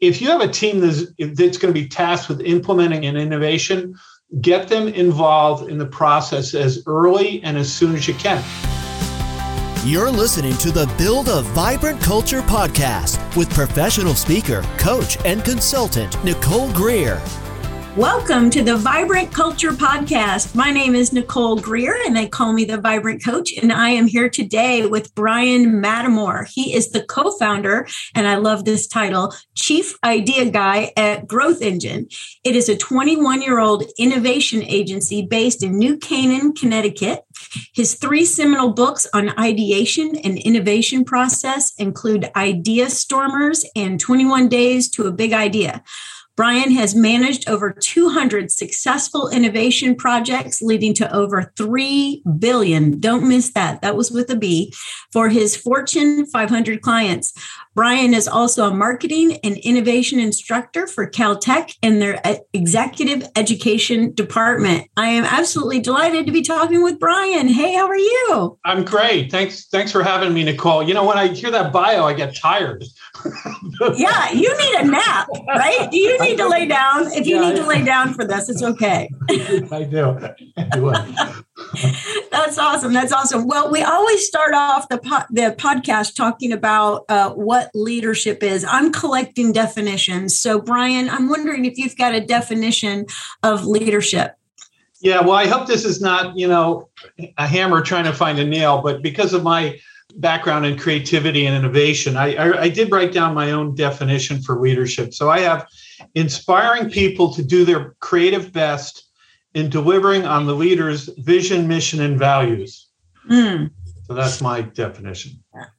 if you have a team that's, that's going to be tasked with implementing an innovation, get them involved in the process as early and as soon as you can. You're listening to the Build a Vibrant Culture podcast with professional speaker, coach, and consultant Nicole Greer. Welcome to the Vibrant Culture Podcast. My name is Nicole Greer, and they call me the Vibrant Coach. And I am here today with Bryan Mattimore. He is the co founder, and I love this title, Chief Idea Guy at Growth Engine. It is a 21 year old innovation agency based in New Canaan, Connecticut. His three seminal books on ideation and innovation process include Idea Stormers and 21 Days to a Big Idea. Bryan has managed over 200 successful innovation projects, leading to over 3 billion. Don't miss that. That was with a B for his Fortune 500 clients. Bryan is also a marketing and innovation instructor for Caltech in their executive education department. I am absolutely delighted to be talking with Bryan. Hey, how are you? I'm great. Thanks. Thanks for having me, Nicole. You know, when I hear that bio, I get tired. yeah, you need a nap, right? Do you need to lay down? If you yeah, need to lay down for this, it's okay. I do. Anyway. That's awesome. That's awesome. Well, we always start off the po- the podcast talking about uh, what leadership is. I'm collecting definitions. So, Bryan, I'm wondering if you've got a definition of leadership. Yeah. Well, I hope this is not you know a hammer trying to find a nail, but because of my background in creativity and innovation, I, I, I did write down my own definition for leadership. So I have inspiring people to do their creative best in delivering on the leader's vision, mission, and values. Mm. So that's my definition.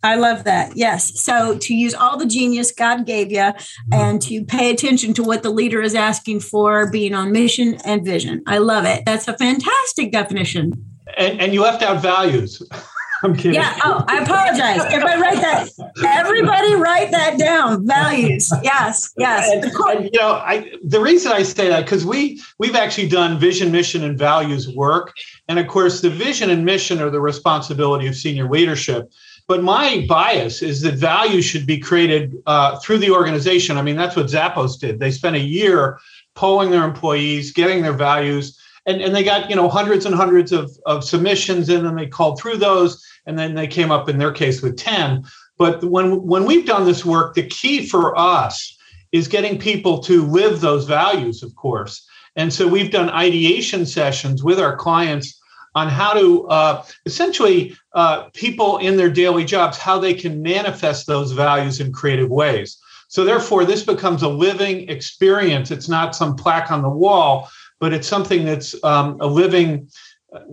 I love that. Yes. So to use all the genius God gave you and to pay attention to what the leader is asking for, being on mission and vision. I love it. That's a fantastic definition. And, and you left out values. I'm kidding. Yeah. Oh, I apologize. Everybody write that. Everybody write that down. Values. Yes. Yes. And, and, you know, I the reason I say that because we we've actually done vision, mission, and values work, and of course, the vision and mission are the responsibility of senior leadership. But my bias is that values should be created uh, through the organization. I mean, that's what Zappos did. They spent a year polling their employees, getting their values. And, and they got you know hundreds and hundreds of, of submissions and then they called through those and then they came up in their case with 10 but when when we've done this work the key for us is getting people to live those values of course. And so we've done ideation sessions with our clients on how to uh, essentially uh, people in their daily jobs how they can manifest those values in creative ways. So therefore this becomes a living experience. It's not some plaque on the wall but it's something that's um, a living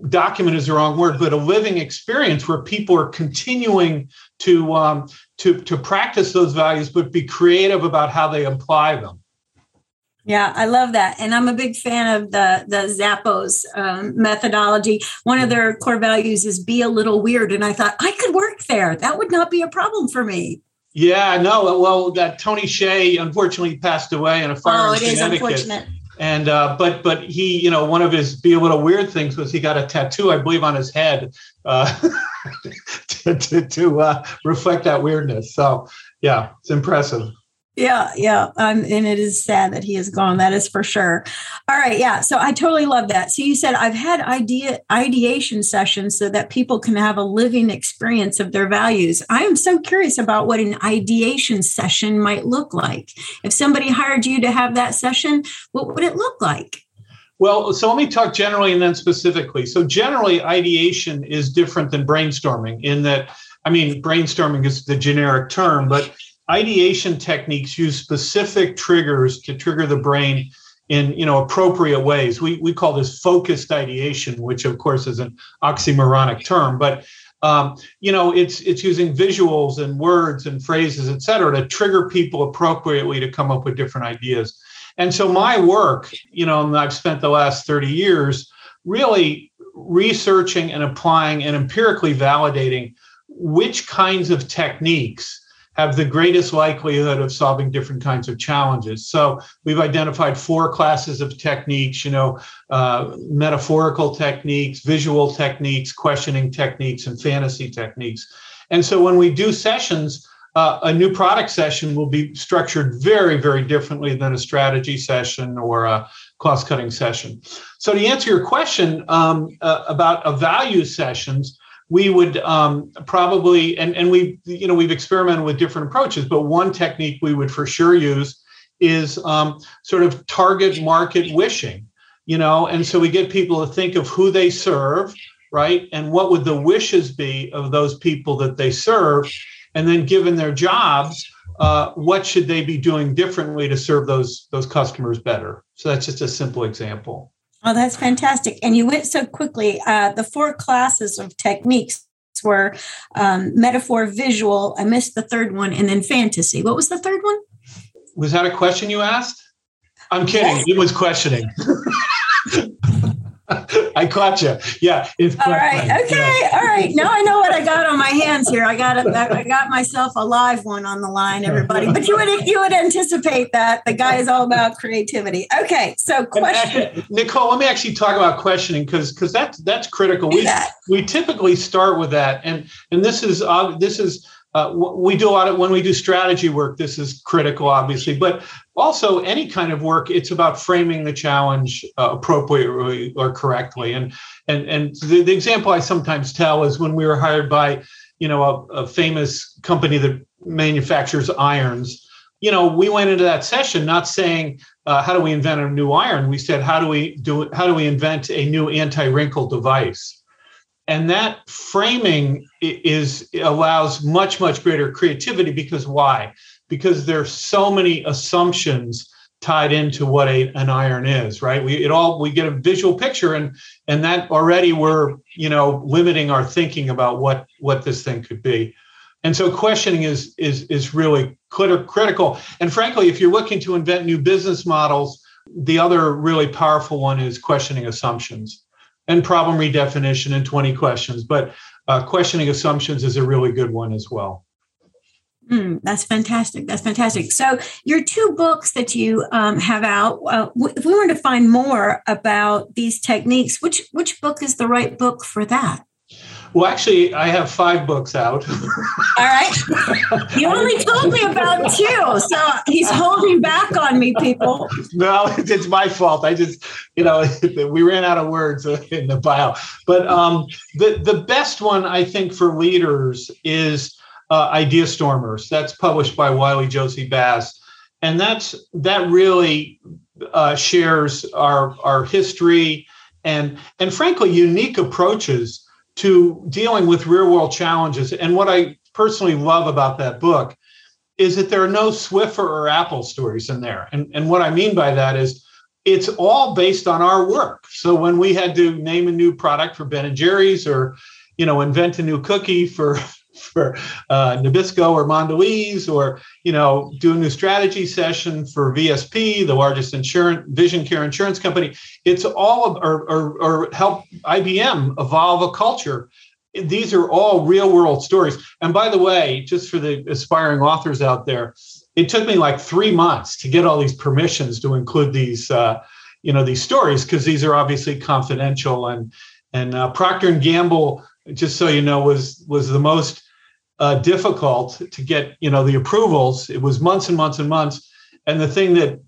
document is the wrong word, but a living experience where people are continuing to um, to to practice those values, but be creative about how they apply them. Yeah, I love that, and I'm a big fan of the the Zappos um, methodology. One of their core values is be a little weird, and I thought I could work there. That would not be a problem for me. Yeah, no. Well, that Tony Hsieh unfortunately passed away in a fire oh, in Connecticut. unfortunate and uh, but but he you know one of his be a little weird things was he got a tattoo i believe on his head uh, to, to, to uh, reflect that weirdness. So yeah it's impressive yeah, yeah. Um, and it is sad that he is gone. That is for sure. All right. Yeah. So I totally love that. So you said I've had idea ideation sessions so that people can have a living experience of their values. I am so curious about what an ideation session might look like. If somebody hired you to have that session, what would it look like? Well, so let me talk generally and then specifically. So generally, ideation is different than brainstorming in that, I mean, brainstorming is the generic term, but ideation techniques use specific triggers to trigger the brain in you know appropriate ways. We, we call this focused ideation which of course is an oxymoronic term but um, you know it's it's using visuals and words and phrases et cetera to trigger people appropriately to come up with different ideas. And so my work you know and i've spent the last 30 years really researching and applying and empirically validating which kinds of techniques have the greatest likelihood of solving different kinds of challenges. So we've identified four classes of techniques, you know, uh, metaphorical techniques, visual techniques, questioning techniques, and fantasy techniques. And so when we do sessions, uh, a new product session will be structured very, very differently than a strategy session or a cost cutting session. So, to answer your question um, uh, about a value sessions, we would um, probably and and we you know we've experimented with different approaches, but one technique we would for sure use is um, sort of target market wishing, you know, and so we get people to think of who they serve, right, and what would the wishes be of those people that they serve, and then given their jobs, uh, what should they be doing differently to serve those those customers better? So that's just a simple example. Oh, that's fantastic. And you went so quickly. Uh, the four classes of techniques were um, metaphor, visual. I missed the third one, and then fantasy. What was the third one? Was that a question you asked? I'm kidding. Yes. It was questioning. I caught you. Yeah. It's All right. Okay. Yeah. All right. Now I know what I got on my hands here. I got a, I got myself a live one on the line, everybody. But you would you would anticipate that the guy is all about creativity. Okay. So question. Nicole, let me actually talk about questioning because because that's that's critical. We we typically start with that, and and this is uh, this is uh, we do a lot of when we do strategy work this is critical obviously but also any kind of work it's about framing the challenge uh, appropriately or correctly. And and and the, the, example i sometimes tell is when we were hired by you know a, a famous company that manufactures irons you know we went into that session not saying uh, how do we invent a new iron? We said how do we do it how do we invent a new anti-wrinkle device and that framing is allows much much greater creativity because why? Because there's so many assumptions tied into what a, an iron is right? We it all we get a visual picture and and that already we're you know limiting our thinking about what what this thing could be. And so questioning is is is really critical. And frankly if you're looking to invent new business models the other really powerful one is questioning assumptions and problem redefinition and 20 questions. But uh, questioning assumptions is a really good one as well. Mm, that's fantastic. That's fantastic. So, your two books that you um, have out, uh, if we want to find more about these techniques, which which book is the right book for that? Well, actually, I have five books out. All right. You only told me about two, so he's holding back on me, people. No, it's my fault. I just, you know, we ran out of words in the bio. But um, the the best one I think for leaders is uh, Idea Stormers. That's published by Wiley Jossey-Bass, and that's that really uh, shares our our history and and frankly unique approaches to dealing with real world challenges. And what I personally love about that book is that there are no Swiffer or Apple stories in there. And, and what I mean by that is it's all based on our work. So when we had to name a new product for Ben and Jerry's or, you know, invent a new cookie for for uh, Nabisco or Mondelez, or you know, do a new strategy session for VSP, the largest insurance vision care insurance company. It's all or, or, or help IBM evolve a culture. These are all real world stories. And by the way, just for the aspiring authors out there, it took me like three months to get all these permissions to include these, uh, you know, these stories because these are obviously confidential. And and uh, Procter and Gamble, just so you know, was was the most uh, difficult to get you know the approvals. It was months and months and months. And the thing that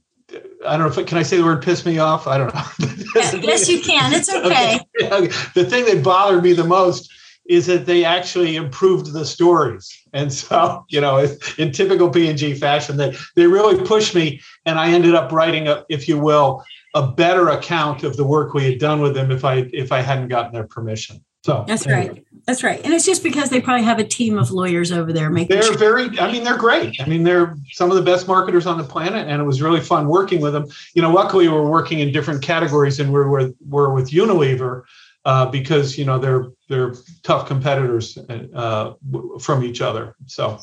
I don't know if can I say the word piss me off? I don't know. yes, you can. It's okay. okay. The thing that bothered me the most is that they actually improved the stories. And so, you know, in typical P&G fashion, they, they really pushed me. And I ended up writing, a, if you will, a better account of the work we had done with them if I if I hadn't gotten their permission. So that's anyway. right. That's right. And it's just because they probably have a team of lawyers over there making They're sure. very I mean they're great. I mean they're some of the best marketers on the planet and it was really fun working with them. You know, luckily we're working in different categories and we're with we're with Unilever uh, because you know they're they're tough competitors uh, from each other. So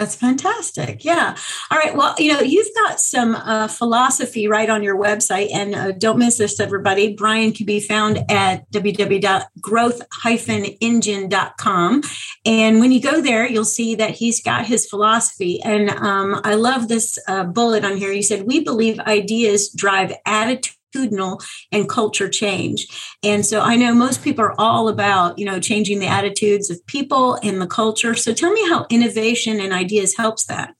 that's fantastic. Yeah. All right. Well, you know, you've got some uh, philosophy right on your website, and uh, don't miss this, everybody. Bryan can be found at www.growth-engine.com. And when you go there, you'll see that he's got his philosophy. And um, I love this uh, bullet on here. He said, We believe ideas drive attitude attitudinal and culture change. And so I know most people are all about, you know, changing the attitudes of people and the culture. So tell me how innovation and ideas helps that.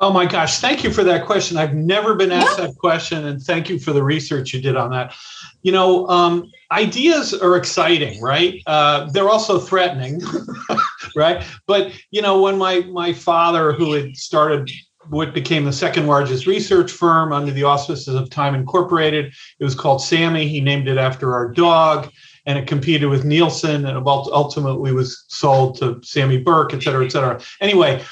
Oh my gosh, thank you for that question. I've never been asked that question, and thank you for the research you did on that. You know, um, ideas are exciting, right? Uh, they're also threatening, right? But you know, when my my father, who had started what became the second largest research firm under the auspices of Time Incorporated, it was called SAMI. He named it after our dog and it competed with Nielsen and ultimately was sold to SAMI Burke, et cetera, et cetera. Anyway,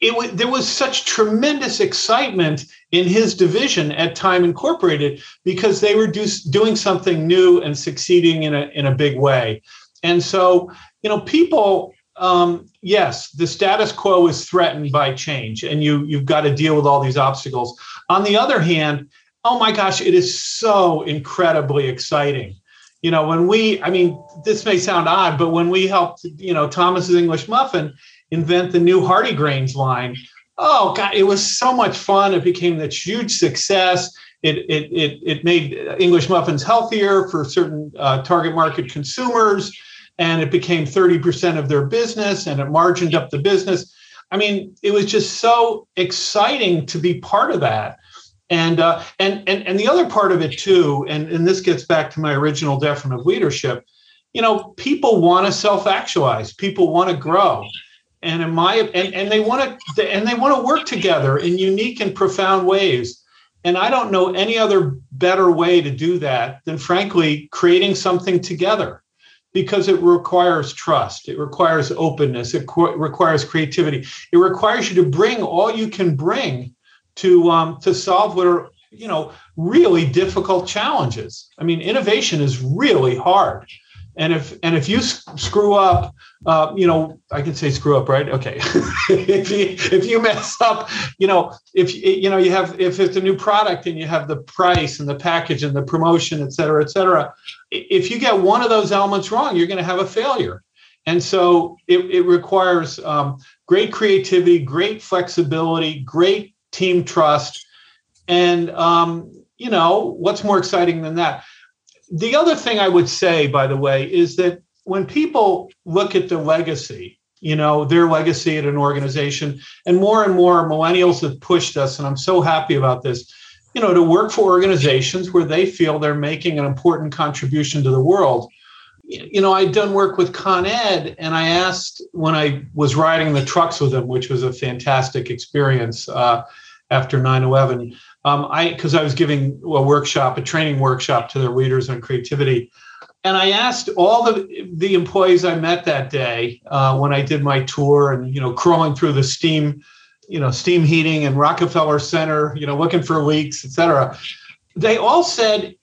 it was, there was such tremendous excitement in his division at Time Incorporated because they were do, doing something new and succeeding in a in a big way. And so, you know, people, um, yes, the status quo is threatened by change, and you you've got to deal with all these obstacles. On the other hand, oh my gosh, it is so incredibly exciting. You know, when we, I mean, this may sound odd, but when we helped, you know, Thomas's English Muffin invent the new Hearty Grains line. Oh God, it was so much fun. It became this huge success. It it it, it made English muffins healthier for certain uh, target market consumers, and it became 30% of their business, and it margined up the business. I mean, it was just so exciting to be part of that. And uh, and and and the other part of it too, and, and this gets back to my original definition of leadership. You know, people want to self-actualize. People want to grow and in my and, and they want to and they want to work together in unique and profound ways and i don't know any other better way to do that than frankly creating something together because it requires trust it requires openness it requires creativity. It requires you to bring all you can bring to um, to solve what are you know really difficult challenges. I mean innovation is really hard and if and if you screw up uh, you know i can say screw up right? Okay. If you if you mess up you know if you know you have if it's a new product and you have the price and the package and the promotion et cetera et cetera if you get one of those elements wrong you're going to have a failure. And so it, it requires um, great creativity great flexibility great team trust and um, you know what's more exciting than that the other thing I would say, by the way, is that when people look at the legacy, you know, their legacy at an organization, and more and more millennials have pushed us, and I'm so happy about this, you know, to work for organizations where they feel they're making an important contribution to the world. You know, I'd done work with Con Ed, and I asked when I was riding the trucks with them, which was a fantastic experience uh, after 9 11 um, I because I was giving a workshop, a training workshop to their leaders on creativity, and I asked all the the employees I met that day uh, when I did my tour and you know crawling through the steam, you know steam heating and Rockefeller Center, you know looking for leaks, etc. They all said,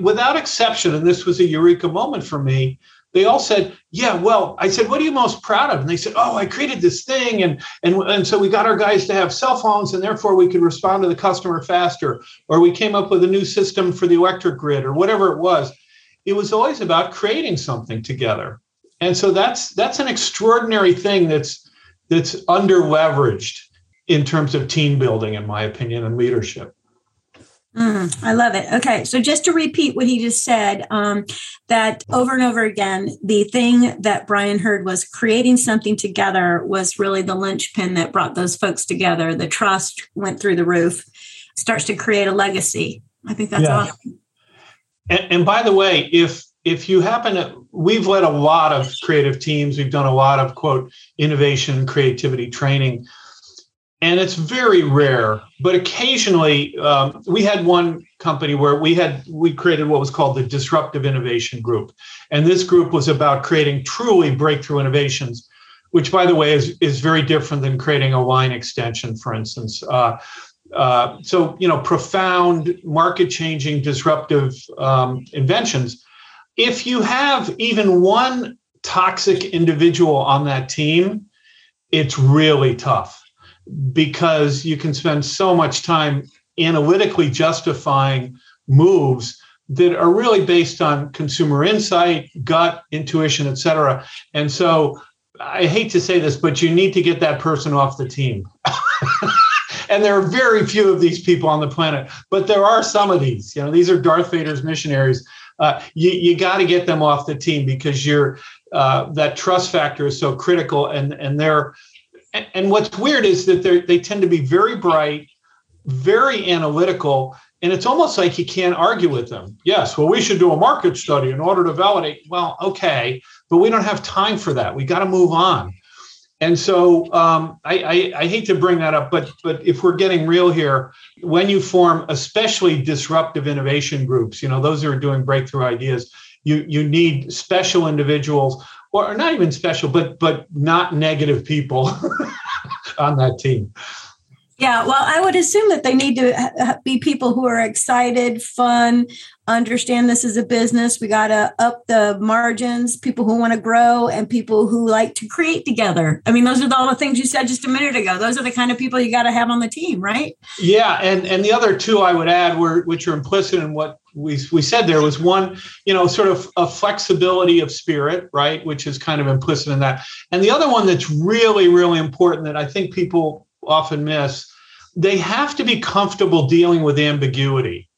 without exception, and this was a eureka moment for me they all said, "Yeah, well," I said, "What are you most proud of?" And they said, "Oh, I created this thing, and and and so we got our guys to have cell phones, and therefore we could respond to the customer faster, or we came up with a new system for the electric grid, or whatever it was." It was always about creating something together, and so that's that's an extraordinary thing that's that's under leveraged in terms of team building, in my opinion, and leadership. Mm, I love it. Okay, so just to repeat what he just said, um, that over and over again, the thing that Bryan heard was creating something together was really the linchpin that brought those folks together. The trust went through the roof, starts to create a legacy. I think that's yeah. awesome. And, and by the way, if if you happen to, we've led a lot of creative teams. We've done a lot of quote innovation, creativity training and it's very rare but occasionally um, we had one company where we had we created what was called the disruptive innovation group. And this group was about creating truly breakthrough innovations which by the way is, is very different than creating a line extension for instance. Uh, uh, so you know profound market changing disruptive um, inventions. If you have even one toxic individual on that team it's really tough because you can spend so much time analytically justifying moves that are really based on consumer insight, gut, intuition, et cetera. And so I hate to say this, but you need to get that person off the team. and there are very few of these people on the planet, but there are some of these. You know, these are Darth Vader's missionaries. Uh, you you got to get them off the team because you're uh, that trust factor is so critical, and and they're and what's weird is that they they tend to be very bright, very analytical, and it's almost like you can't argue with them. Yes, well, we should do a market study in order to validate. Well, okay, but we don't have time for that. We got to move on. And so um, I, I, I, hate to bring that up, but but if we're getting real here, when you form especially disruptive innovation groups, you know those who are doing breakthrough ideas, you you need special individuals, or not even special, but but not negative people on that team. Yeah, well, I would assume that they need to uh, be people who are excited, fun, understand this is a business. We got to up the margins, people who want to grow, and people who like to create together. I mean, those are all the things you said just a minute ago. Those are the kind of people you got to have on the team, right? Yeah, and and the other two I would add were which are implicit in what we we said there was one, you know, sort of a flexibility of spirit, right, which is kind of implicit in that, and the other one that's really really important that I think people often miss, they have to be comfortable dealing with ambiguity.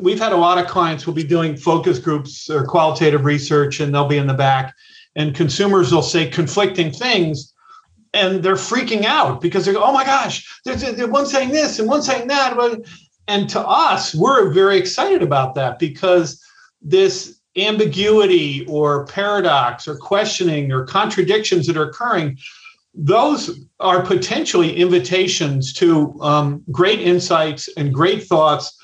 We've had a lot of clients who'll be doing focus groups or qualitative research, and they'll be in the back, and consumers will say conflicting things, and they're freaking out because they go, "Oh my gosh, there's, there's one saying this and one saying that." And to us, we're very excited about that because this ambiguity or paradox or questioning or contradictions that are occurring those are potentially invitations to um, great insights and great thoughts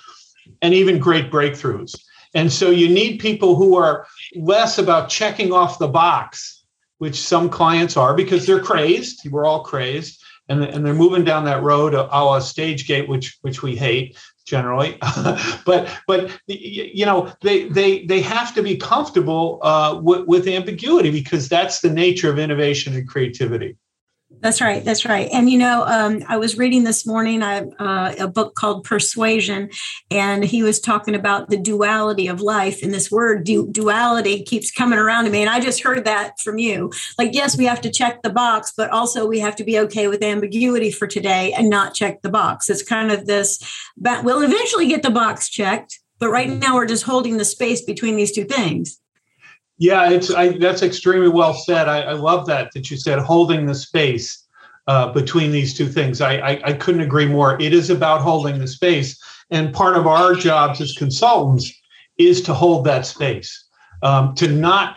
and even great breakthroughs. And so you need people who are less about checking off the box, which some clients are because they're crazed. We're all crazed. And, and they're moving down that road a la stage gate, which which we hate generally. but but you know they they they have to be comfortable uh, with, with ambiguity because that's the nature of innovation and creativity. That's right. That's right. And you know, um, I was reading this morning uh, a book called Persuasion, and he was talking about the duality of life. And this word du- duality keeps coming around to me. And I just heard that from you. Like, yes, we have to check the box, but also we have to be okay with ambiguity for today and not check the box. It's kind of this. But we'll eventually get the box checked, but right now we're just holding the space between these two things. Yeah, it's I, that's extremely well said. I, I, love that that you said holding the space uh, between these two things. I, I, I couldn't agree more. It is about holding the space, and part of our jobs as consultants is to hold that space, um, to not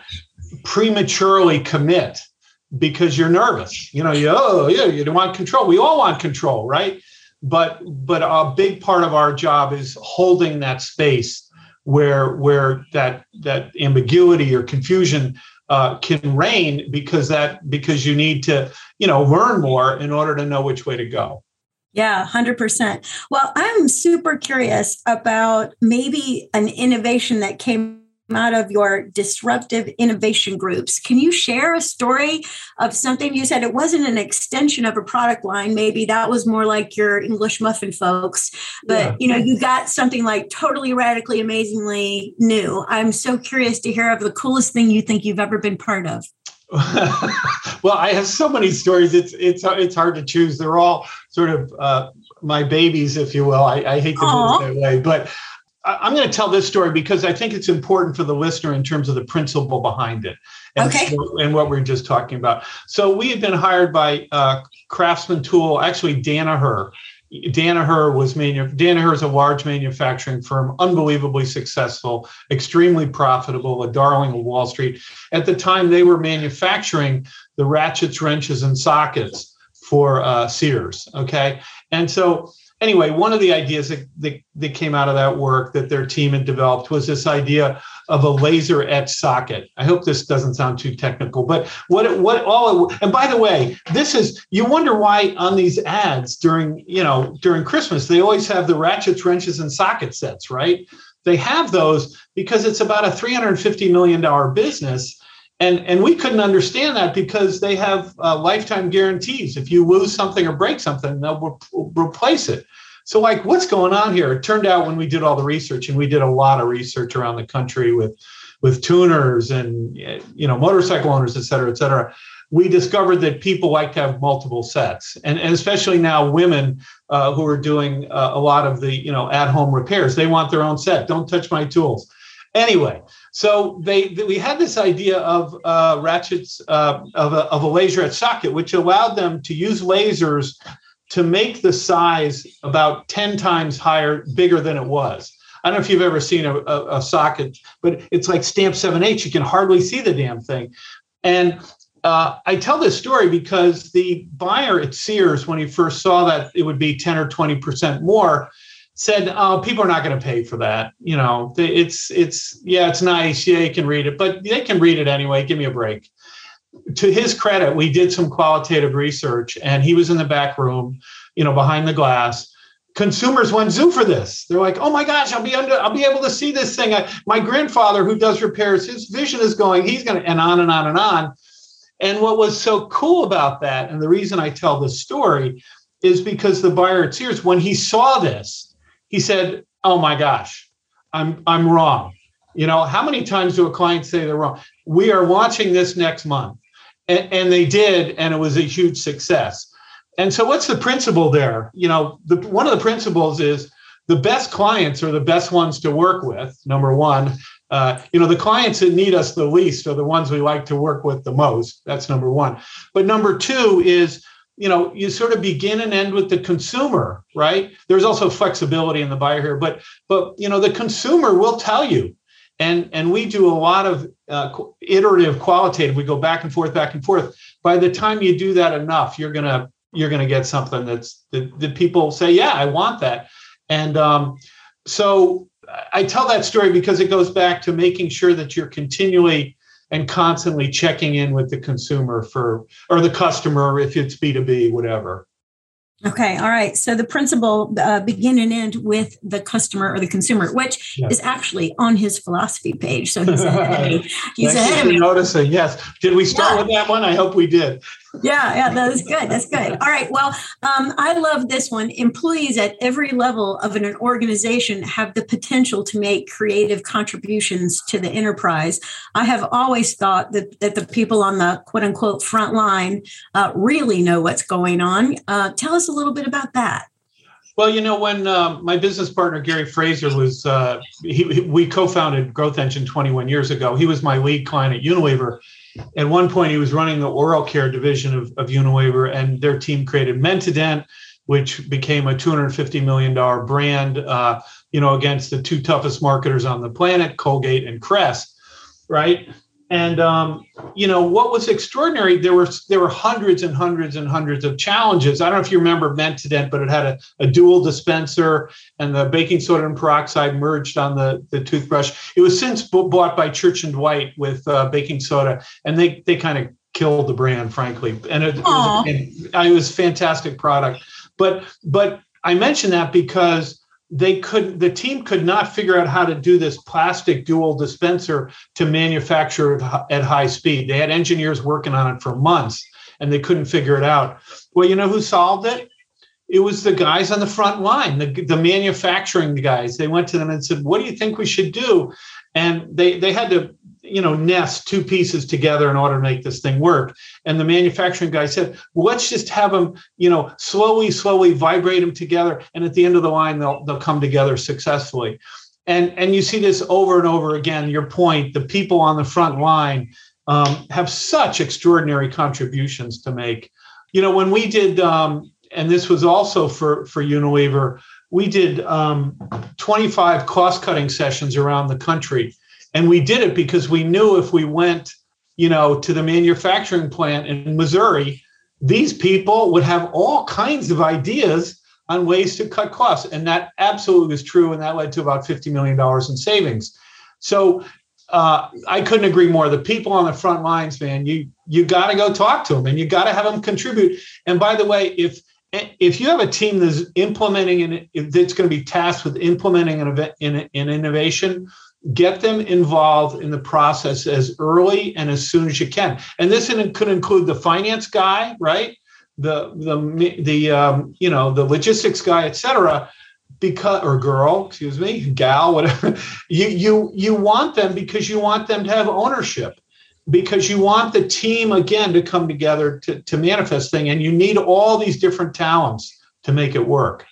prematurely commit because you're nervous. You know, you oh yeah, you don't want control. We all want control, right? But but a big part of our job is holding that space where where that that ambiguity or confusion uh, can reign because that because you need to you know learn more in order to know which way to go. Yeah 100% well i'm super curious about maybe an innovation that came out of your disruptive innovation groups. Can you share a story of something you said it wasn't an extension of a product line? Maybe that was more like your English muffin folks, but yeah. you know, you got something like totally radically amazingly new. I'm so curious to hear of the coolest thing you think you've ever been part of. well, I have so many stories. It's it's it's hard to choose. They're all sort of uh, my babies, if you will. I, I hate to Aww. do it that way, but I'm going to tell this story because I think it's important for the listener in terms of the principle behind it and, okay. and what we are just talking about. So we had been hired by uh, Craftsman Tool, actually Danaher. Danaher was manu- Danaher is a large manufacturing firm, unbelievably successful, extremely profitable, a darling of Wall Street. At the time, they were manufacturing the ratchets, wrenches, and sockets for uh, Sears. Okay, and so anyway, one of the ideas that, that, that, came out of that work that their team had developed was this idea of a laser etch socket. I hope this doesn't sound too technical, but what what all and by the way, this is you wonder why on these ads during you know during Christmas they always have the ratchets, wrenches, and socket sets, right? They have those because it's about a 350 million dollar business. And, and we couldn't understand that because they have uh, lifetime guarantees. If you lose something or break something, they'll re- replace it. So, like, what's going on here? It turned out when we did all the research, and we did a lot of research around the country with with tuners and you know motorcycle owners, et cetera, et cetera. we discovered that people like to have multiple sets, and, and especially now women uh, who are doing uh, a lot of the you know at home repairs, they want their own set. Don't touch my tools. Anyway, so they, we had this idea of uh, ratchets uh, of, a, of a laser etch socket, which allowed them to use lasers to make the size about 10 times higher, bigger than it was. I don't know if you've ever seen a, a, a socket, but it's like stamp 7H. You can hardly see the damn thing. And uh, I tell this story because the buyer at Sears, when he first saw that it would be 10 or 20% more, said, "Oh, people are not going to pay for that. You know, it's it's yeah, it's nice. Yeah, you can read it, but they can read it anyway. Give me a break." To his credit, we did some qualitative research, and he was in the back room, you know, behind the glass. Consumers went zoo for this. They're like, "Oh my gosh, I'll be under, I'll be able to see this thing." I, my grandfather, who does repairs, his vision is going. He's going to, and on and on and on. And what was so cool about that, and the reason I tell this story, is because the buyer at Sears, when he saw this, he said, "Oh my gosh, I'm I'm wrong." You know, how many times do a client say they're wrong? We are watching this next month, and, and they did, and it was a huge success. And so, what's the principle there? You know, the, one of the principles is the best clients are the best ones to work with. Number one, uh, you know, the clients that need us the least are the ones we like to work with the most. That's number one. But number two is you know you sort of begin and end with the consumer right? There's also flexibility in the buyer here but but you know the consumer will tell you. And and we do a lot of uh, iterative qualitative. We go back and forth back and forth. By the time you do that enough you're gonna you're gonna get something that's that, that people say yeah i want that. And um, so i tell that story because it goes back to making sure that you're continually and constantly checking in with the consumer for or the customer if it's b2b whatever Okay, all right. So the principle uh, begin and end with the customer or the consumer, which yes. is actually on his philosophy page. So he's ahead. he's ahead of me. Noticing, yes. Did we start yeah. with that one? I hope we did. Yeah, yeah, that's good. That's good. All right. Well, um, I love this one. Employees at every level of an organization have the potential to make creative contributions to the enterprise. I have always thought that, that the people on the quote unquote front line uh, really know what's going on. Uh, tell us a little bit about that. Well, you know, when uh, my business partner Gary Fraser was, uh, he, he, we co-founded Growth Engine 21 years ago. He was my lead client at Unilever. At one point, he was running the oral care division of, of Unilever, and their team created Mentadent, which became a 250 million dollar brand. Uh, you know, against the two toughest marketers on the planet, Colgate and Crest, right? And um, you know what was extraordinary? There were there were hundreds and hundreds and hundreds of challenges. I don't know if you remember Mentadent, but it had a, a dual dispenser, and the baking soda and peroxide merged on the, the toothbrush. It was since bought by Church and Dwight with uh, baking soda, and they they kind of killed the brand, frankly. And it, it was, it was fantastic product. But but I mention that because they could the team could not figure out how to do this plastic dual dispenser to manufacture at high speed. They had engineers working on it for months and they couldn't figure it out. Well you know who solved it? It was the guys on the front line the, the manufacturing guys. They went to them and said what do you think we should do? And they they had to you know nest two pieces together in order to make this thing work. And the manufacturing guy said well, let's just have them you know slowly slowly vibrate them together and at the end of the line they'll they'll come together successfully. And and you see this over and over again your point the people on the front line um, have such extraordinary contributions to make. You know when we did um, and this was also for for unilever we did um, 25 cost cutting sessions around the country and we did it because we knew if we went, you know, to the manufacturing plant in Missouri, these people would have all kinds of ideas on ways to cut costs. And that absolutely was true. And that led to about $50 million in savings. So uh, I couldn't agree more. The people on the front lines, man, you you got to go talk to them and you got to have them contribute. And by the way, if if you have a team that's implementing and that's going to be tasked with implementing an, event, an, an innovation, get them involved in the process as early and as soon as you can. And this could include the finance guy, right? The the the um, you know the logistics guy, etc because or girl, excuse me, gal, whatever. You you you want them because you want them to have ownership. because you want the team again to come together to, to manifest thing and you need all these different talents to make it work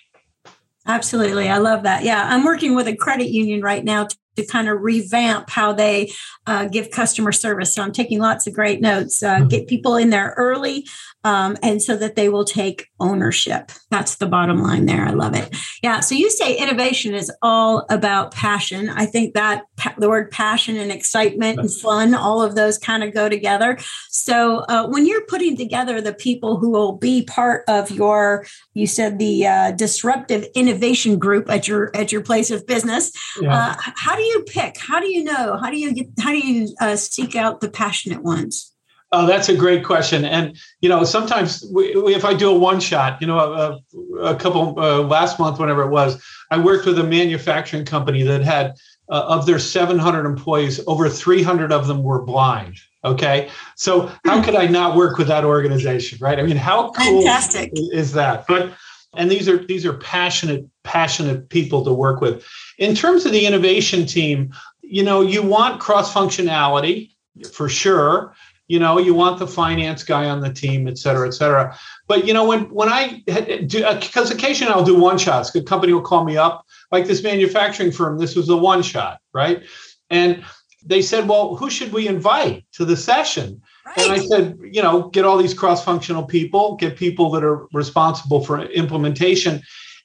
absolutely i love that yeah i'm working with a credit union right now to kind of revamp how they uh, give customer service. So I'm taking lots of great notes. Uh, mm-hmm. Get people in there early, um, and so that they will take ownership. That's the bottom line there. I love it. Yeah. So you say innovation is all about passion. I think that pa- the word passion and excitement and fun, all of those kind of go together. So uh, when you're putting together the people who will be part of your, you said the uh, disruptive innovation group at your at your place of business, yeah. Uh, how do you pick? How do you know? How do you get? How do you uh, seek out the passionate ones? Oh, that's a great question. And you know, sometimes we, we, if I do a one shot, you know, a, a couple uh, last month, whenever it was, I worked with a manufacturing company that had uh, of their 700 employees, over 300 of them were blind. Okay, so how could I not work with that organization, right? I mean, how cool Fantastic. is that? But and these are these are passionate passionate people to work with. In terms of the innovation team, you know, you want cross functionality for sure. You know you want the finance guy on the team et cetera et cetera. But you know when when i do uh, because occasionally i'll do one shots. A company will call me up like this manufacturing firm this was a one shot right? And they said well who should we invite to the session? Right. and i said you know get all these cross functional people get people that are responsible for implementation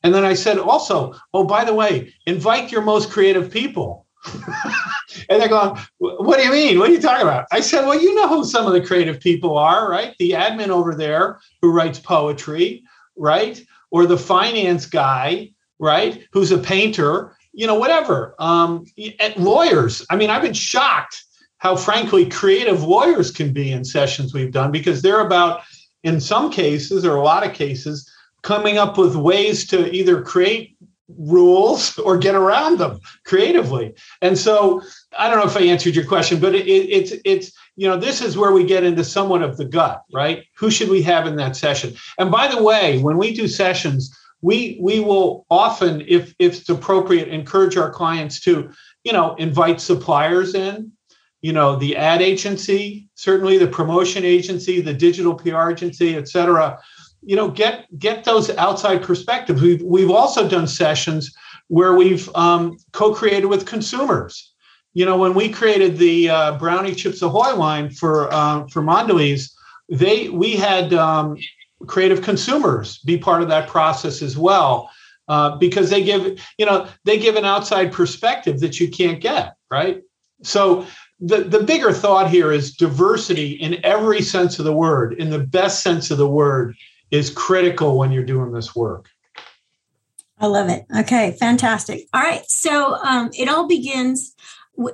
and then i said also oh by the way invite your most creative people and they're going, What do you mean? What are you talking about? I said, Well, you know who some of the creative people are, right? The admin over there who writes poetry, right? Or the finance guy, right? Who's a painter, you know, whatever. Um, lawyers. I mean, I've been shocked how, frankly, creative lawyers can be in sessions we've done because they're about, in some cases or a lot of cases, coming up with ways to either create rules or get around them creatively. And so I don't know if I answered your question, but it, it, it's it's you know this is where we get into somewhat of the gut, right? Who should we have in that session? And by the way, when we do sessions, we we will often, if if it's appropriate, encourage our clients to you know invite suppliers in. You know, the ad agency, certainly the promotion agency, the digital PR agency, et cetera, you know get get those outside perspectives we've we've also done sessions where we've um, co-created with consumers. You know when we created the uh, brownie chips ahoy line for uh, for mondelez they we had um, creative consumers be part of that process as well uh, because they give you know they give an outside perspective that you can't get right? So the, the bigger thought here is diversity in every sense of the word in the best sense of the word is critical when you're doing this work. I love it. Okay, fantastic. All right. So um, it all begins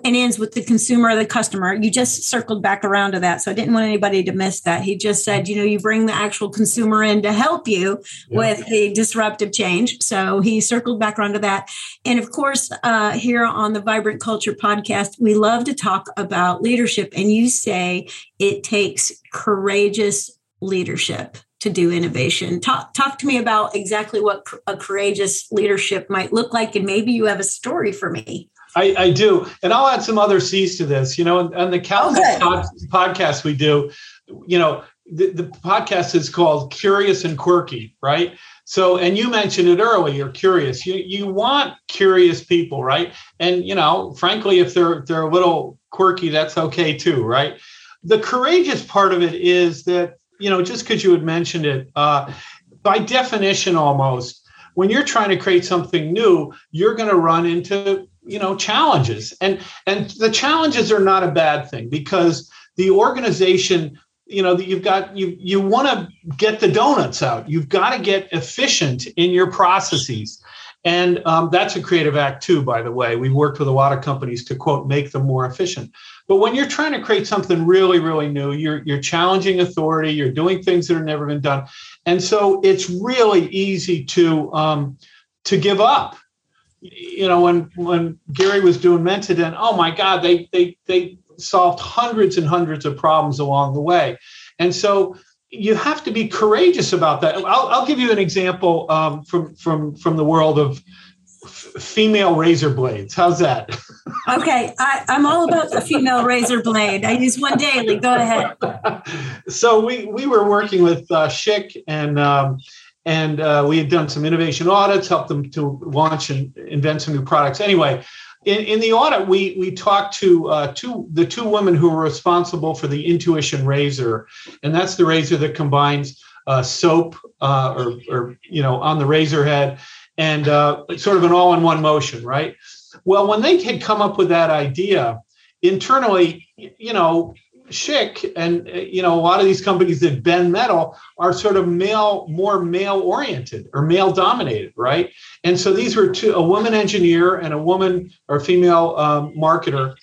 and ends with the consumer or the customer. You just circled back around to that. So I didn't want anybody to miss that. He just said, you know, you bring the actual consumer in to help you yeah. with the disruptive change. So he circled back around to that. And of course, uh, here on the Vibrant Culture podcast, we love to talk about leadership. And you say it takes courageous leadership to do innovation. Talk, talk to me about exactly what a courageous leadership might look like, and maybe you have a story for me. I, I do, and I'll add some other C's to this. You know, on the Calvin oh, okay. podcast we do, you know, the, the podcast is called Curious and Quirky, right? So, and you mentioned it earlier, you're curious. You you want curious people, right? And you know, frankly, if they're they're a little quirky, that's okay too, right? The courageous part of it is that you know, just because you had mentioned it, uh, by definition, almost, when you're trying to create something new, you're going to run into you know challenges, and and the challenges are not a bad thing because the organization you know that you've got you you want to get the donuts out. You've got to get efficient in your processes. And um, that's a creative act too by the way. We've worked with a lot of companies to quote make them more efficient but when you're trying to create something really, really new, you're you're challenging authority, you're doing things that have never been done, and so it's really easy to um, to give up. You know, when when Gary was doing Mentadent, oh my God, they they they solved hundreds and hundreds of problems along the way, and so you have to be courageous about that. I'll, I'll give you an example um, from from from the world of female razor blades. How's that? Okay, I, am all about the female razor blade. I use one daily. Go ahead. so we we were working with uh, Schick and. Um, and uh, we had done some innovation audits, helped them to launch and invent some new products. Anyway, in, in the audit, we we talked to uh, two the two women who were responsible for the Intuition razor, and that's the razor that combines uh, soap uh, or or you know on the razor head and uh, sort of an all-in-one motion, right? Well, when they had come up with that idea internally, you know, Schick and you know a lot of these companies that bend metal are sort of male, more male oriented or male dominated, right? And so these were two, a woman engineer and a woman or female um, marketer,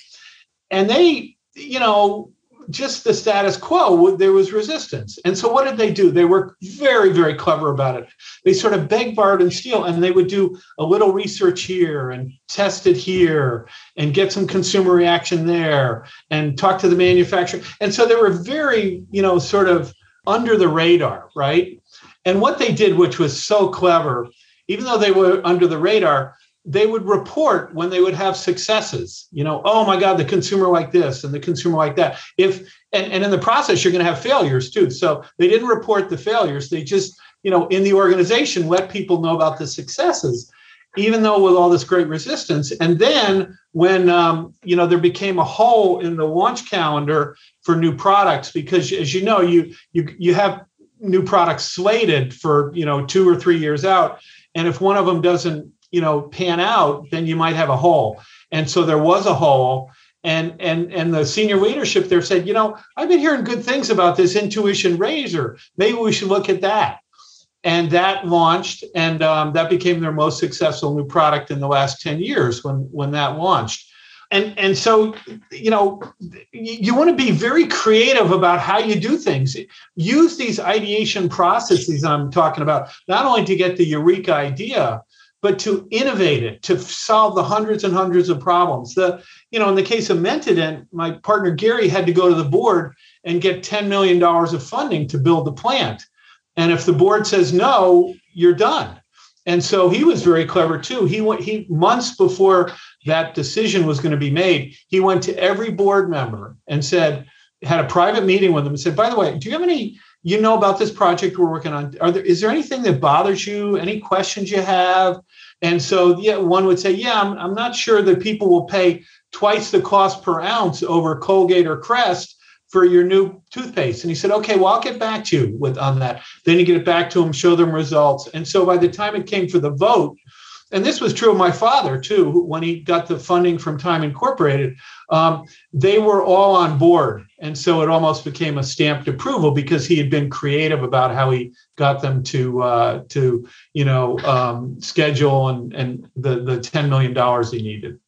and they, you know, just the status quo, there was resistance. And so what did they do? They were very, very clever about it. They sort of begged, borrowed, and steal, and they would do a little research here and test it here and get some consumer reaction there and talk to the manufacturer. And so they were very, you know, sort of under the radar, right? And what they did, which was so clever, even though they were under the radar, they would report when they would have successes. You know oh my god the consumer like this and the consumer like that. If and, and in the process you're going to have failures too. So they didn't report the failures. They just you know in the organization let people know about the successes even though with all this great resistance. And then when um, you know there became a hole in the launch calendar for new products because as you know you you you have new products slated for you know two or three years out. And if one of them doesn't you know pan out then you might have a hole. And so there was a hole and and and the senior leadership there said you know i've been hearing good things about this intuition razor. Maybe we should look at that. And that launched and um, that became their most successful new product in the last 10 years when when that launched. And and so you know you want to be very creative about how you do things. Use these ideation processes i'm talking about not only to get the eureka idea but to innovate it, to solve the hundreds and hundreds of problems. The, you know, in the case of Mentadent, my partner Gary had to go to the board and get $10 million of funding to build the plant. And if the board says no, you're done. And so he was very clever too. He went he months before that decision was going to be made, he went to every board member and said, had a private meeting with them and said, by the way, do you have any you know about this project we're working on are there is there anything that bothers you any questions you have and so yeah one would say yeah i'm, I'm not sure that people will pay twice the cost per ounce over colgate or crest for your new toothpaste. And he said okay well i'll get back to you with on that. Then you get it back to them show them results. And so by the time it came for the vote and this was true of my father too when he got the funding from time incorporated um, they were all on board and so it almost became a stamped approval because he had been creative about how he got them to uh, to you know um, schedule and and the the 10 million dollars he needed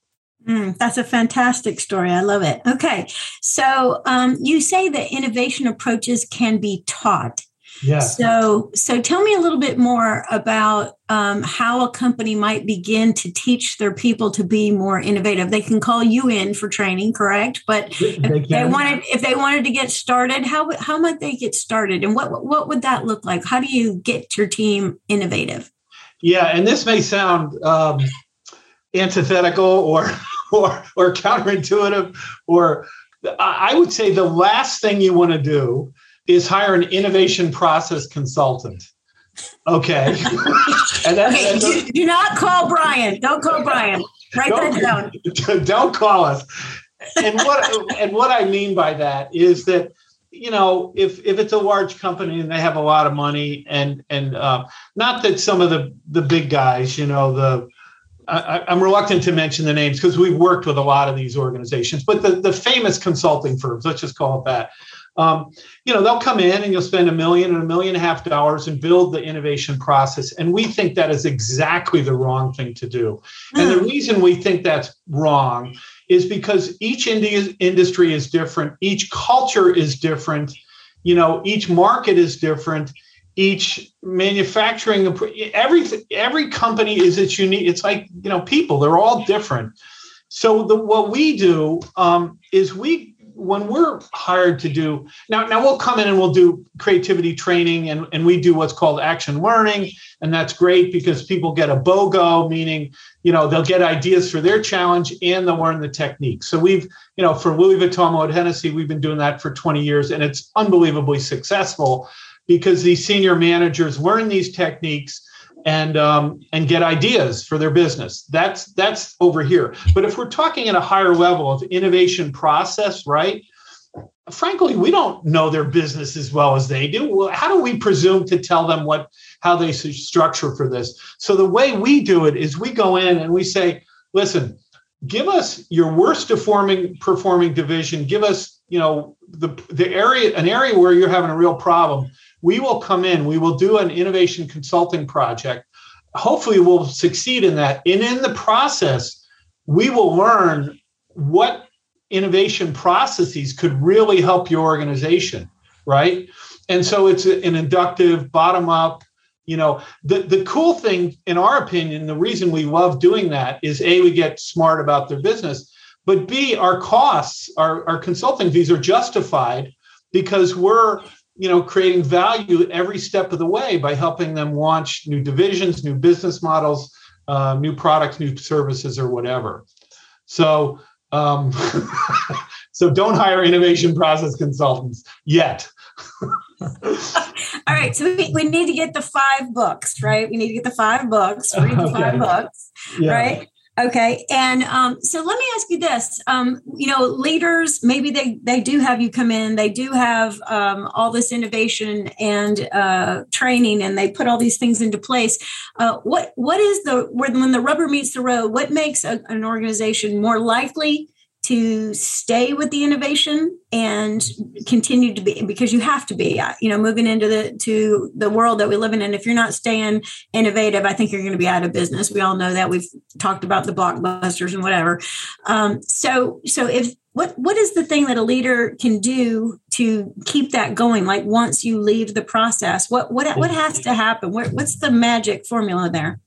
Mm, that's a fantastic story. I love it. Okay. So um, you say that innovation approaches can be taught. Yeah. So, so tell me a little bit more about um, how a company might begin to teach their people to be more innovative. They can call you in for training, correct? But they if they wanted, if they wanted to get started, how how might they get started, and what what would that look like? How do you get your team innovative? Yeah, and this may sound um, antithetical or or or counterintuitive, or I would say the last thing you want to do is hire an innovation process consultant. Okay. and okay. And do, do, not call Bryan. Don't call Bryan. Write that down. Don't call us. And what and what I mean by that is that you know if if it's a large company and they have a lot of money and and uh, not that some of the the big guys you know the I, am reluctant to mention the names because we've worked with a lot of these organizations, but the, the famous consulting firms, let's just call it that, um, you know, they'll come in and you'll spend a million and a million and a half dollars and build the innovation process. And we think that is exactly the wrong thing to do. And the hmm. reason we think that's wrong is because each industry is different, each culture is different, you know, each market is different each manufacturing every every company is its unique it's like you know people they're all different so the what we do um, is we when we're hired to do now now we'll come in and we'll do creativity training and, and we do what's called action learning. And that's great because people get a bogo meaning you know they'll get ideas for their challenge and they'll learn the technique. So we've you know for louis vuitton Moet hennessy we've been doing that for 20 years and it's unbelievably successful because these senior managers learn these techniques and um, and get ideas for their business. That's that's over here. But if we're talking at a higher level of innovation process, right? Frankly, we don't know their business as well as they do. How do we presume to tell them what how they structure for this? So the way we do it is we go in and we say, listen, give us your worst performing performing division. Give us, you know, the the area an area where you're having a real problem we will come in, we will do an innovation consulting project. Hopefully, we'll succeed in that. And in the process, we will learn what innovation processes could really help your organization, right? And so it's an inductive, bottom up. You know, the, the cool thing, in our opinion, the reason we love doing that is A, we get smart about their business, but B, our costs, our, our consulting fees are justified because we're you know creating value every step of the way by helping them launch new divisions new business models uh, new products new services or whatever so um, so don't hire innovation process consultants yet all right so we, we need to get the five books right we need to get the five books read the okay. five books yeah. right Okay. And um, so let me ask you this. Um, you know, leaders, maybe they, they do have you come in, they do have um, all this innovation and uh, training, and they put all these things into place. Uh, what What is the, when the rubber meets the road, what makes a, an organization more likely to stay with the innovation and continue to be because you have to be uh, you know moving into the to the world that we live in. And if you're not staying innovative i think you're going to be out of business. We all know that. We've talked about the blockbusters and whatever. Um, so so if what what is the thing that a leader can do to keep that going? Like once you leave the process what what what has to happen? What, what's the magic formula there?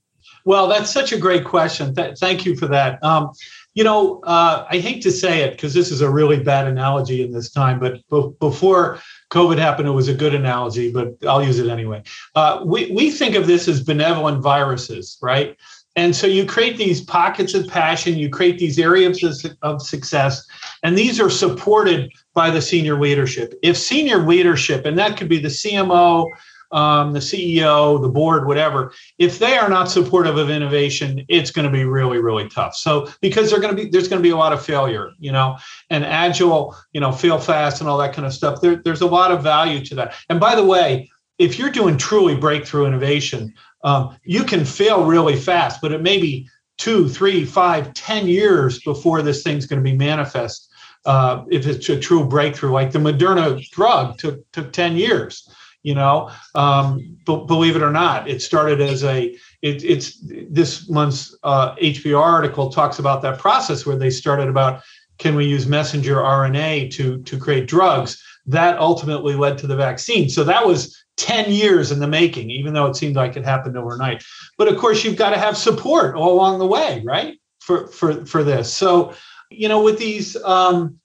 Well that's such a great question. Th- thank you for that. Um, you know, uh, I hate to say it because this is a really bad analogy in this time, but b- before COVID happened, it was a good analogy, but I'll use it anyway. Uh, we, we think of this as benevolent viruses, right? And so you create these pockets of passion, you create these areas of success, and these are supported by the senior leadership. If senior leadership, and that could be the CMO, um, the CEO, the board, whatever, if they are not supportive of innovation, it's going to be really, really tough. So because they're going to be, there's going to be a lot of failure, you know, and agile, you know, fail fast and all that kind of stuff. There, there's a lot of value to that. And by the way, if you're doing truly breakthrough innovation, um, you can fail really fast, but it may be two, three, five, ten years before this thing's going to be manifest. Uh, if it's a true breakthrough, like the Moderna drug took took ten years you know? Um, b- believe it or not it started as a it, it's this month's uh, hbr article talks about that process where they started about can we use messenger rna to to create drugs? That ultimately led to the vaccine. So that was 10 years in the making even though it seemed like it happened overnight. But of course you've got to have support all along the way right? For for for this. So you know with these um,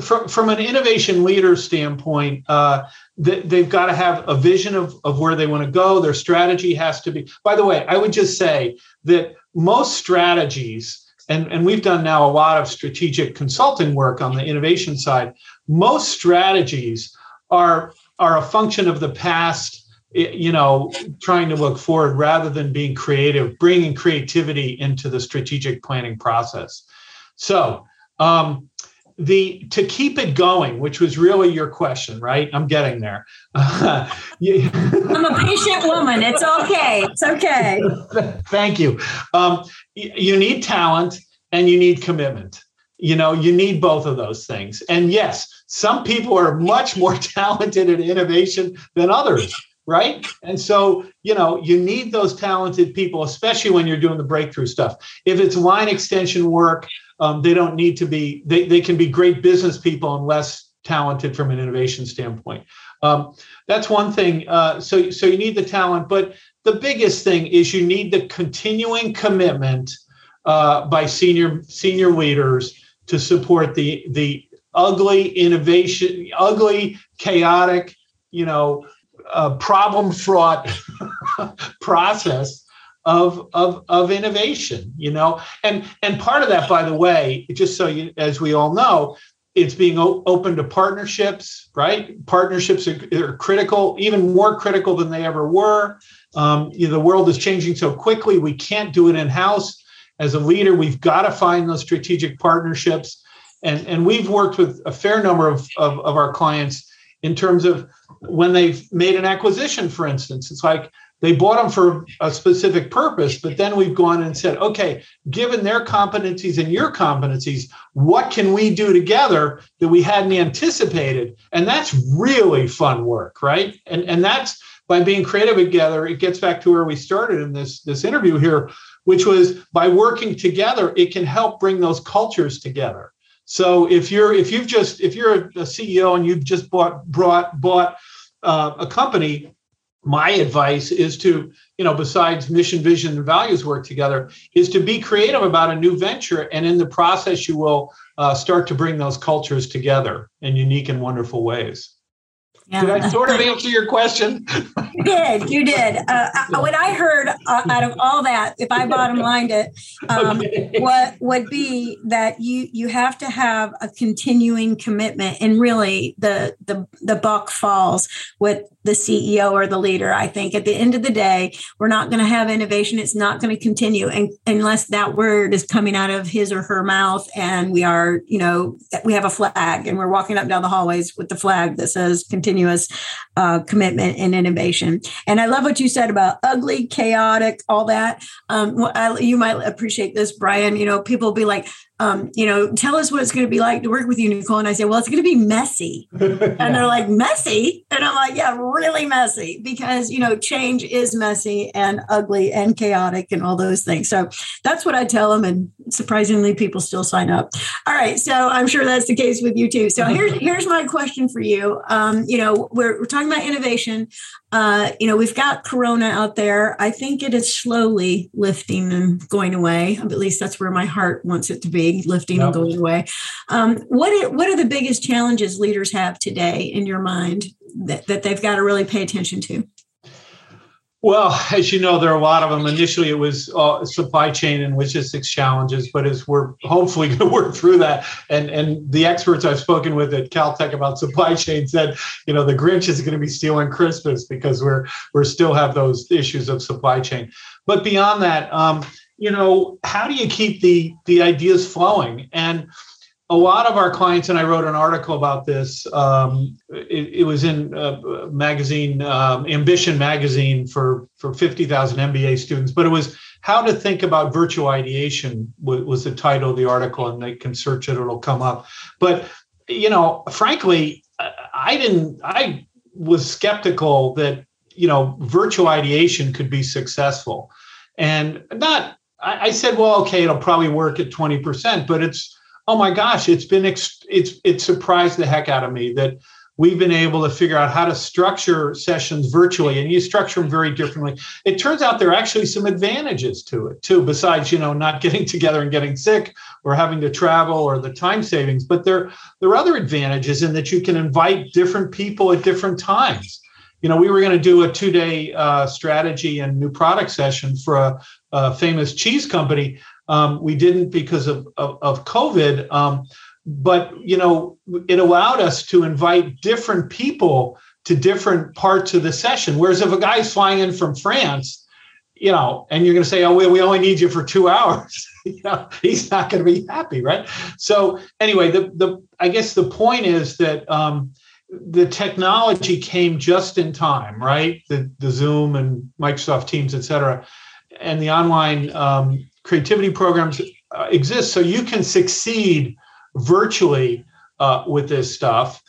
from from an innovation leader standpoint, uh, they've got to have a vision of, of where they want to go. Their strategy has to be. By the way, I would just say that most strategies, and, and we've done now a lot of strategic consulting work on the innovation side. Most strategies are are a function of the past you know trying to look forward rather than being creative bringing creativity into the strategic planning process so um, the to keep it going, which was really your question, right? I'm getting there. I'm a patient woman. It's okay. It's okay. Thank you. Um, you need talent and you need commitment. You know, you need both of those things. And yes, some people are much more talented at innovation than others right? And so, you know, you need those talented people, especially when you're doing the breakthrough stuff. If it's line extension work, um, they don't need to be they, they can be great business people and less talented from an innovation standpoint. Um, that's one thing uh, so so you need the talent but the biggest thing is you need the continuing commitment uh, by senior senior leaders to support the the ugly innovation, ugly, chaotic, you know, uh, problem fraught process of, of, of innovation, you know, and, and part of that, by the way, just so you, as we all know, it's being o- open to partnerships, right? Partnerships are, are, critical, even more critical than they ever were. Um, you know, the world is changing so quickly, we can't do it in house. As a leader, we've got to find those strategic partnerships. And, and we've worked with a fair number of, of, of our clients in terms of when they've made an acquisition, for instance. It's like they bought them for a specific purpose, but then we've gone and said, okay, given their competencies and your competencies, what can we do together that we hadn't anticipated? And that's really fun work, right? And and that's by being creative together. It gets back to where we started in this this interview here, which was by working together, it can help bring those cultures together. So if you're if you've just if you're a CEO and you've just bought brought bought uh, a company my advice is to you know besides mission vision and values work together is to be creative about a new venture and in the process you will uh, start to bring those cultures together in unique and wonderful ways yeah. Did I sort of answer your question? you did. You did. Uh, what I heard uh, out of all that, if I bottom lined it, um, okay. what would be that you you have to have a continuing commitment, and really the the the buck falls with the CEO or the leader. I think at the end of the day, we're not going to have innovation. It's not going to continue and, unless that word is coming out of his or her mouth. And we are, you know, we have a flag and we're walking up down the hallways with the flag that says continuous uh, commitment and innovation. And I love what you said about ugly, chaotic, all that. Um, I, you might appreciate this, Bryan. You know, people be like, um, you know, tell us what it's going to be like to work with you, Nicole. And I say, well, it's going to be messy. And they're like, messy? And I'm like, yeah, really messy because, you know, change is messy and ugly and chaotic and all those things. So that's what I tell them. And surprisingly, people still sign up. All right. So I'm sure that's the case with you too. So here's, here's my question for you. Um, you know, we're, we're talking about innovation. Uh, you know, we've got Corona out there. I think it is slowly lifting and going away. At least that's where my heart wants it to be lifting yep. and going away. Um, what are, what are the biggest challenges leaders have today in your mind that, that they've got to really pay attention to? Well, as you know, there are a lot of them. Initially, it was uh, supply chain and logistics challenges, but as we're hopefully going to work through that, and and the experts I've spoken with at Caltech about supply chain said, you know, the Grinch is going to be stealing Christmas because we're we're still have those issues of supply chain. But beyond that, um, you know, how do you keep the the ideas flowing? And a lot of our clients, and I wrote an article about this. Um, it, it, was in a magazine, um, Ambition magazine, for for fifty thousand MBA students. But it was how to think about virtual ideation was the title of the article, and they can search it; it'll come up. But you know, frankly, I didn't. I was skeptical that you know virtual ideation could be successful, and not I, I said, well, okay, it'll probably work at 20%, but it's, oh my gosh, it's been, it's, it surprised the heck out of me that we've been able to figure out how to structure sessions virtually and you structure them very differently. It turns out there are actually some advantages to it too besides you know not getting together and getting sick or having to travel or the time savings but there there are other advantages in that you can invite different people at different times you know we were going to do a two day uh, strategy and new product session for a, uh, famous cheese company. Um, we didn't because of, of, of COVID. Um, but you know, it allowed us to invite different people to different parts of the session. Whereas if a guy's flying in from France, you know, and you're going to say, "Oh, we, we only need you for two hours," you know, he's not going to be happy, right? So anyway, the the I guess the point is that um, the technology came just in time, right? The the Zoom and Microsoft Teams, et cetera, and the online um, creativity programs uh, exist. So you can succeed virtually uh, with this stuff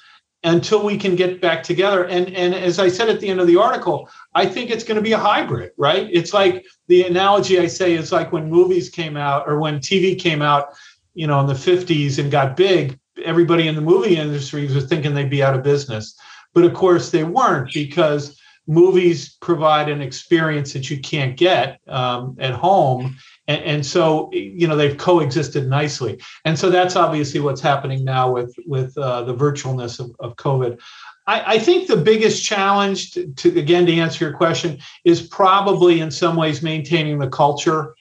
until we can get back together. And and as i said at the end of the article i think it's going to be a hybrid right? It's like the analogy i say is like when movies came out or when tv came out you know in the 50s and got big everybody in the movie industry was thinking they'd be out of business. But of course they weren't because movies provide an experience that you can't get um, at home. And, and so you know they've coexisted nicely. And so that's obviously what's happening now with with uh, the virtualness of, of covid. I, I, think the biggest challenge to, to again to answer your question is probably in some ways maintaining the culture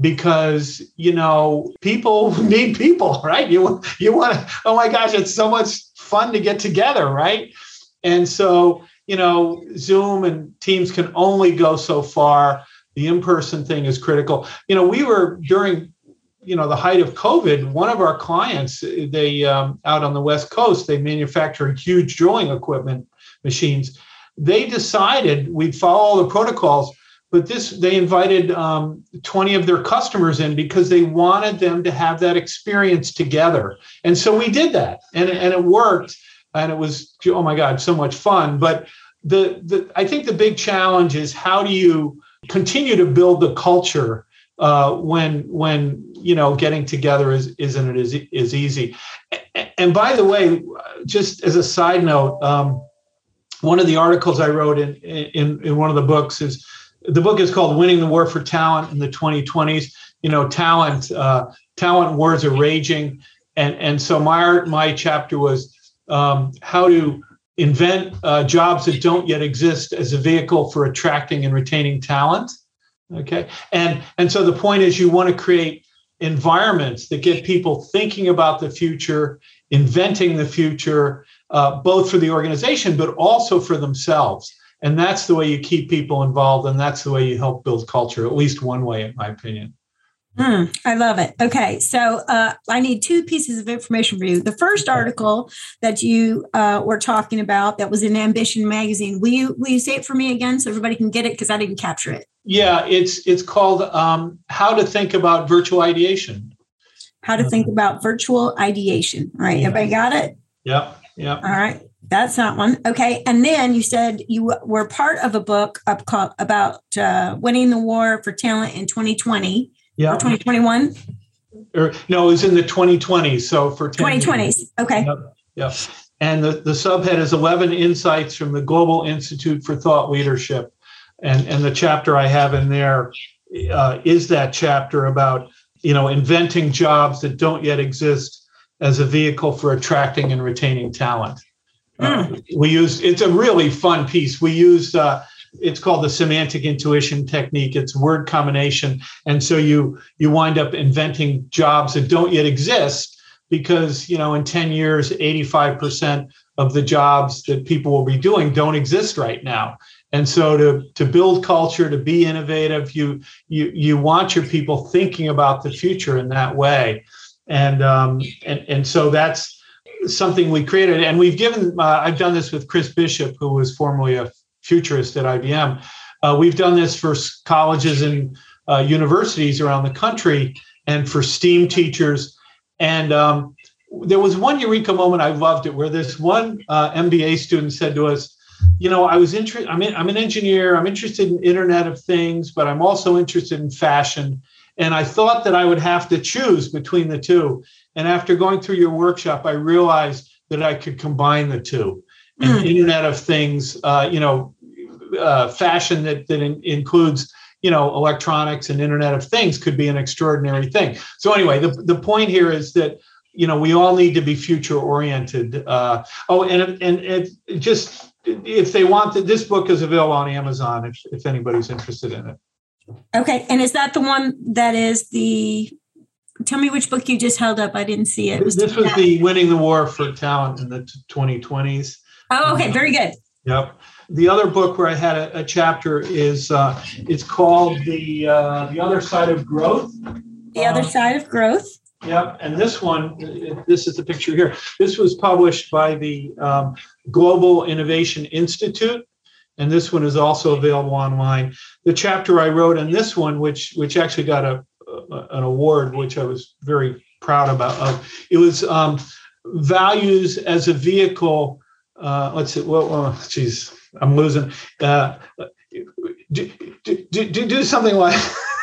because you know people need people right? You you want to oh my gosh it's so much fun to get together right? And so you know zoom and teams can only go so far. The in-person thing is critical. You know we were during you know the height of covid one of our clients they um, out on the west coast they manufacture huge drilling equipment machines. They decided we'd follow all the protocols but this they invited um, 20 of their customers in because they wanted them to have that experience together. And so we did that and, and it worked and it was oh my god so much fun. But the, the i think the big challenge is how do you continue to build the culture uh, when when you know getting together is isn't it is, is easy and by the way just as a side note um, one of the articles i wrote in, in in one of the books is the book is called winning the war for talent in the 2020s you know talent uh, talent wars are raging. And and so my my chapter was um, how to invent uh, jobs that don't yet exist as a vehicle for attracting and retaining talent. Okay? And and so the point is you want to create environments that get people thinking about the future inventing the future uh, both for the organization but also for themselves and that's the way you keep people involved and that's the way you help build culture at least one way in my opinion Mm, I love it. Okay, so uh, I need two pieces of information for you. The first article that you uh, were talking about that was in Ambition magazine. Will you will you say it for me again so everybody can get it because I didn't capture it. Yeah, it's it's called um, "How to Think About Virtual Ideation." How to think about virtual ideation. All right, yeah. everybody got it. Yep. Yep. All right. That's that one. Okay. And then you said you were part of a book up called, about uh, winning the war for talent in 2020 yeah. 2021? Or, no, it was in the 2020s. So for 2020s. Years. Okay. Yep. yep. And the, the subhead is 11 Insights from the Global Institute for Thought Leadership. And, and the chapter I have in there uh, is that chapter about, you know, inventing jobs that don't yet exist as a vehicle for attracting and retaining talent. Mm. Uh, hmm. we use it's a really fun piece. We use uh, it's called the semantic intuition technique it's word combination and so you you wind up inventing jobs that don't yet exist because you know in 10 years 85% of the jobs that people will be doing don't exist right now and so to to build culture to be innovative you you you want your people thinking about the future in that way and um and and so that's something we created and we've given uh, i've done this with chris bishop who was formerly a futurist at IBM. Uh, we've done this for colleges and uh, universities around the country and for STEAM teachers. And um, there was one eureka moment, I loved it, where this one uh, MBA student said to us, you know, I was interested, I'm, in, I'm an engineer, I'm interested in Internet of Things, but I'm also interested in fashion. And I thought that I would have to choose between the two. And after going through your workshop, I realized that I could combine the two. And mm. Internet of Things, uh, you know, uh, fashion that that in, includes you know electronics and internet of things could be an extraordinary thing so anyway the, the point here is that you know we all need to be future oriented uh, oh and and it just if they want that this book is available on amazon if, if anybody's interested in it okay and is that the one that is the tell me which book you just held up i didn't see it, it was this was the winning the war for talent in the 2020s oh okay very good yep the other book where I had a, a chapter is uh, it's called the uh, the other side of growth. The other uh, side of growth. Yep, and this one, this is the picture here. This was published by the um, Global Innovation Institute, and this one is also available online. The chapter I wrote in this one, which which actually got a, a an award, which I was very proud about. Of, it was um, values as a vehicle. Uh, let's see. Well, well, geez, I'm losing. Uh, do, do, do, do something like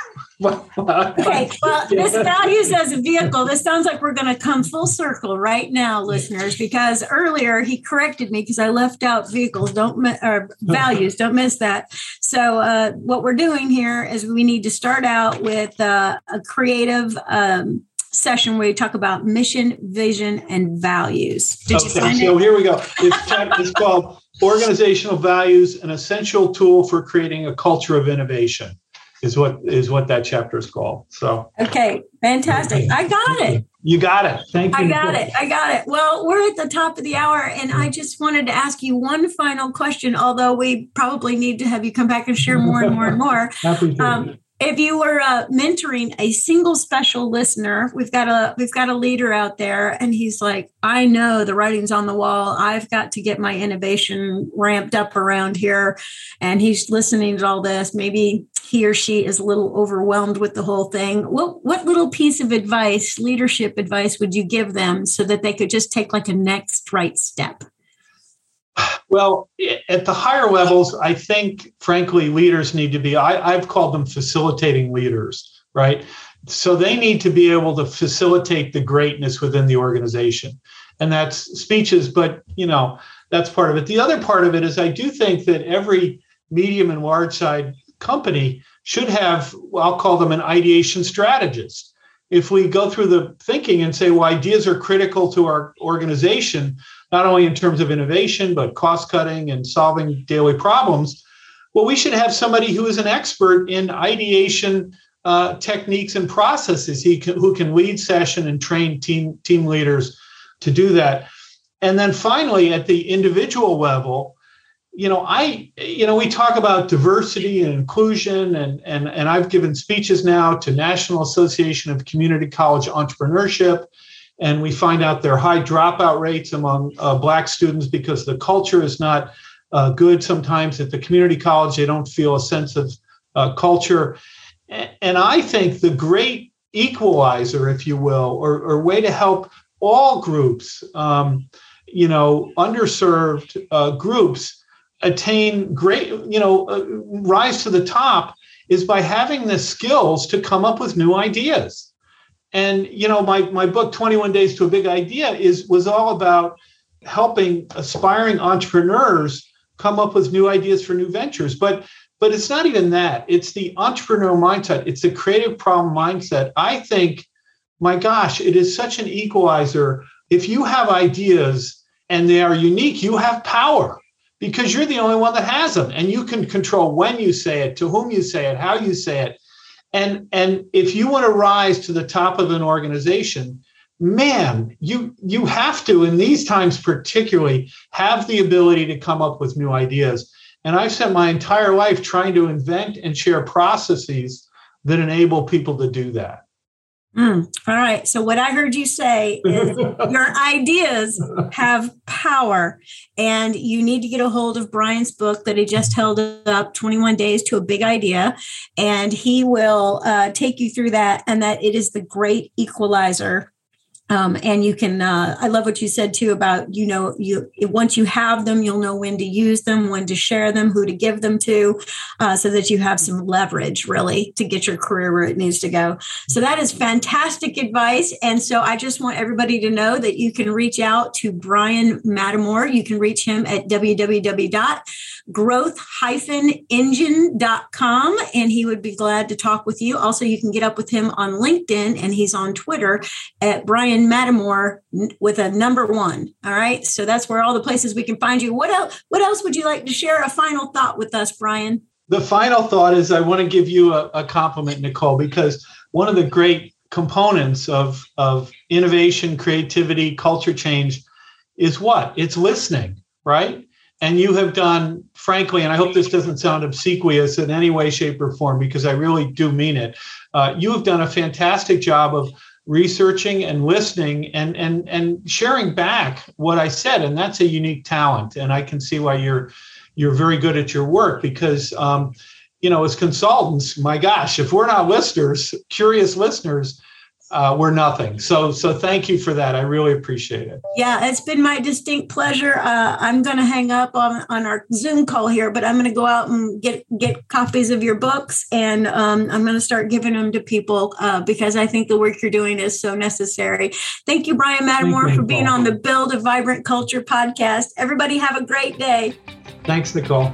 okay, well, this values as a vehicle. This sounds like we're going to come full circle right now, listeners, because earlier he corrected me because I left out vehicles. Don't or values. Don't miss that. So uh, what we're doing here is we need to start out with uh, a creative. Um, session where we talk about mission, vision, and values. Did okay, so it? here we go. It's, it's called Organizational Values, an essential tool for creating a culture of innovation is what is what that chapter is called. So okay, fantastic. I got it. You got it. Thank you. I got it. I got it. Well, we're at the top of the hour, and I just wanted to ask you one final question. Although we probably need to have you come back and share more and more and more. Happy to. Um, if you were uh, mentoring a single special listener we've got a we've got a leader out there and he's like i know the writing's on the wall. I've got to get my innovation ramped up around here. And he's listening to all this. Maybe he or she is a little overwhelmed with the whole thing. What what little piece of advice leadership advice would you give them so that they could just take like a next right step well, at the higher levels, I think, frankly, leaders need to be, I, I've called them facilitating leaders, right? So they need to be able to facilitate the greatness within the organization. And that's speeches, but, you know, that's part of it. The other part of it is I do think that every medium and large side company should have, I'll call them an ideation strategist. If we go through the thinking and say, well, ideas are critical to our organization, not only in terms of innovation, but cost cutting and solving daily problems. Well, we should have somebody who is an expert in ideation uh, techniques and processes he can, who can lead session and train team, team leaders to do that. And then finally, at the individual level, you know, I, you know, we talk about diversity and inclusion, and and and I've given speeches now to National Association of Community College Entrepreneurship, and we find out there are high dropout rates among uh, black students because the culture is not uh, good sometimes. At the community college they don't feel a sense of uh, culture. And i think the great equalizer if you will or, or way to help all groups um, you know underserved uh, groups attain great you know uh, rise to the top is by having the skills to come up with new ideas and you know, my my book 21 Days to a Big Idea is was all about helping aspiring entrepreneurs come up with new ideas for new ventures. But but it's not even that. It's the entrepreneurial mindset. It's the creative problem mindset. I think, my gosh, it is such an equalizer. If you have ideas and they are unique, you have power because you're the only one that has them and you can control when you say it, to whom you say it, how you say it and and if you want to rise to the top of an organization man you you have to in these times particularly have the ability to come up with new ideas. And i've spent my entire life trying to invent and share processes that enable people to do that Mm, all right. So, what I heard you say is your ideas have power, and you need to get a hold of Bryan's book that he just held up 21 Days to a Big Idea. And he will uh, take you through that, and that it is the great equalizer um, and you can uh, i love what you said too about you know you once you have them you'll know when to use them when to share them who to give them to uh, so that you have some leverage really to get your career where it needs to go. So that is fantastic advice. And so i just want everybody to know that you can reach out to Bryan Mattimore you can reach him at www.growth-engine.com and he would be glad to talk with you also you can get up with him on linkedin and he's on twitter at Bryan in Mattimore with a number one. All right. So that's where all the places we can find you. What else? What else would you like to share? A final thought with us, Bryan? The final thought is I want to give you a, a compliment, Nicole, because one of the great components of, of innovation, creativity, culture change is what? It's listening, right? And you have done, frankly, and I hope this doesn't sound obsequious in any way, shape, or form, because I really do mean it. Uh, you have done a fantastic job of researching and listening and and and sharing back what I said, and that's a unique talent. And I can see why you're you're very good at your work because um, you know as consultants, my gosh, if we're not listeners, curious listeners, uh, we're nothing. So, so thank you for that. I really appreciate it. Yeah, it's been my distinct pleasure. Uh, I'm going to hang up on, on our Zoom call here, but I'm going to go out and get get copies of your books, and um, I'm going to start giving them to people uh, because I think the work you're doing is so necessary. Thank you, Bryan Mattimore, for being on the Build a Vibrant Culture podcast. Everybody, have a great day. Thanks, Nicole.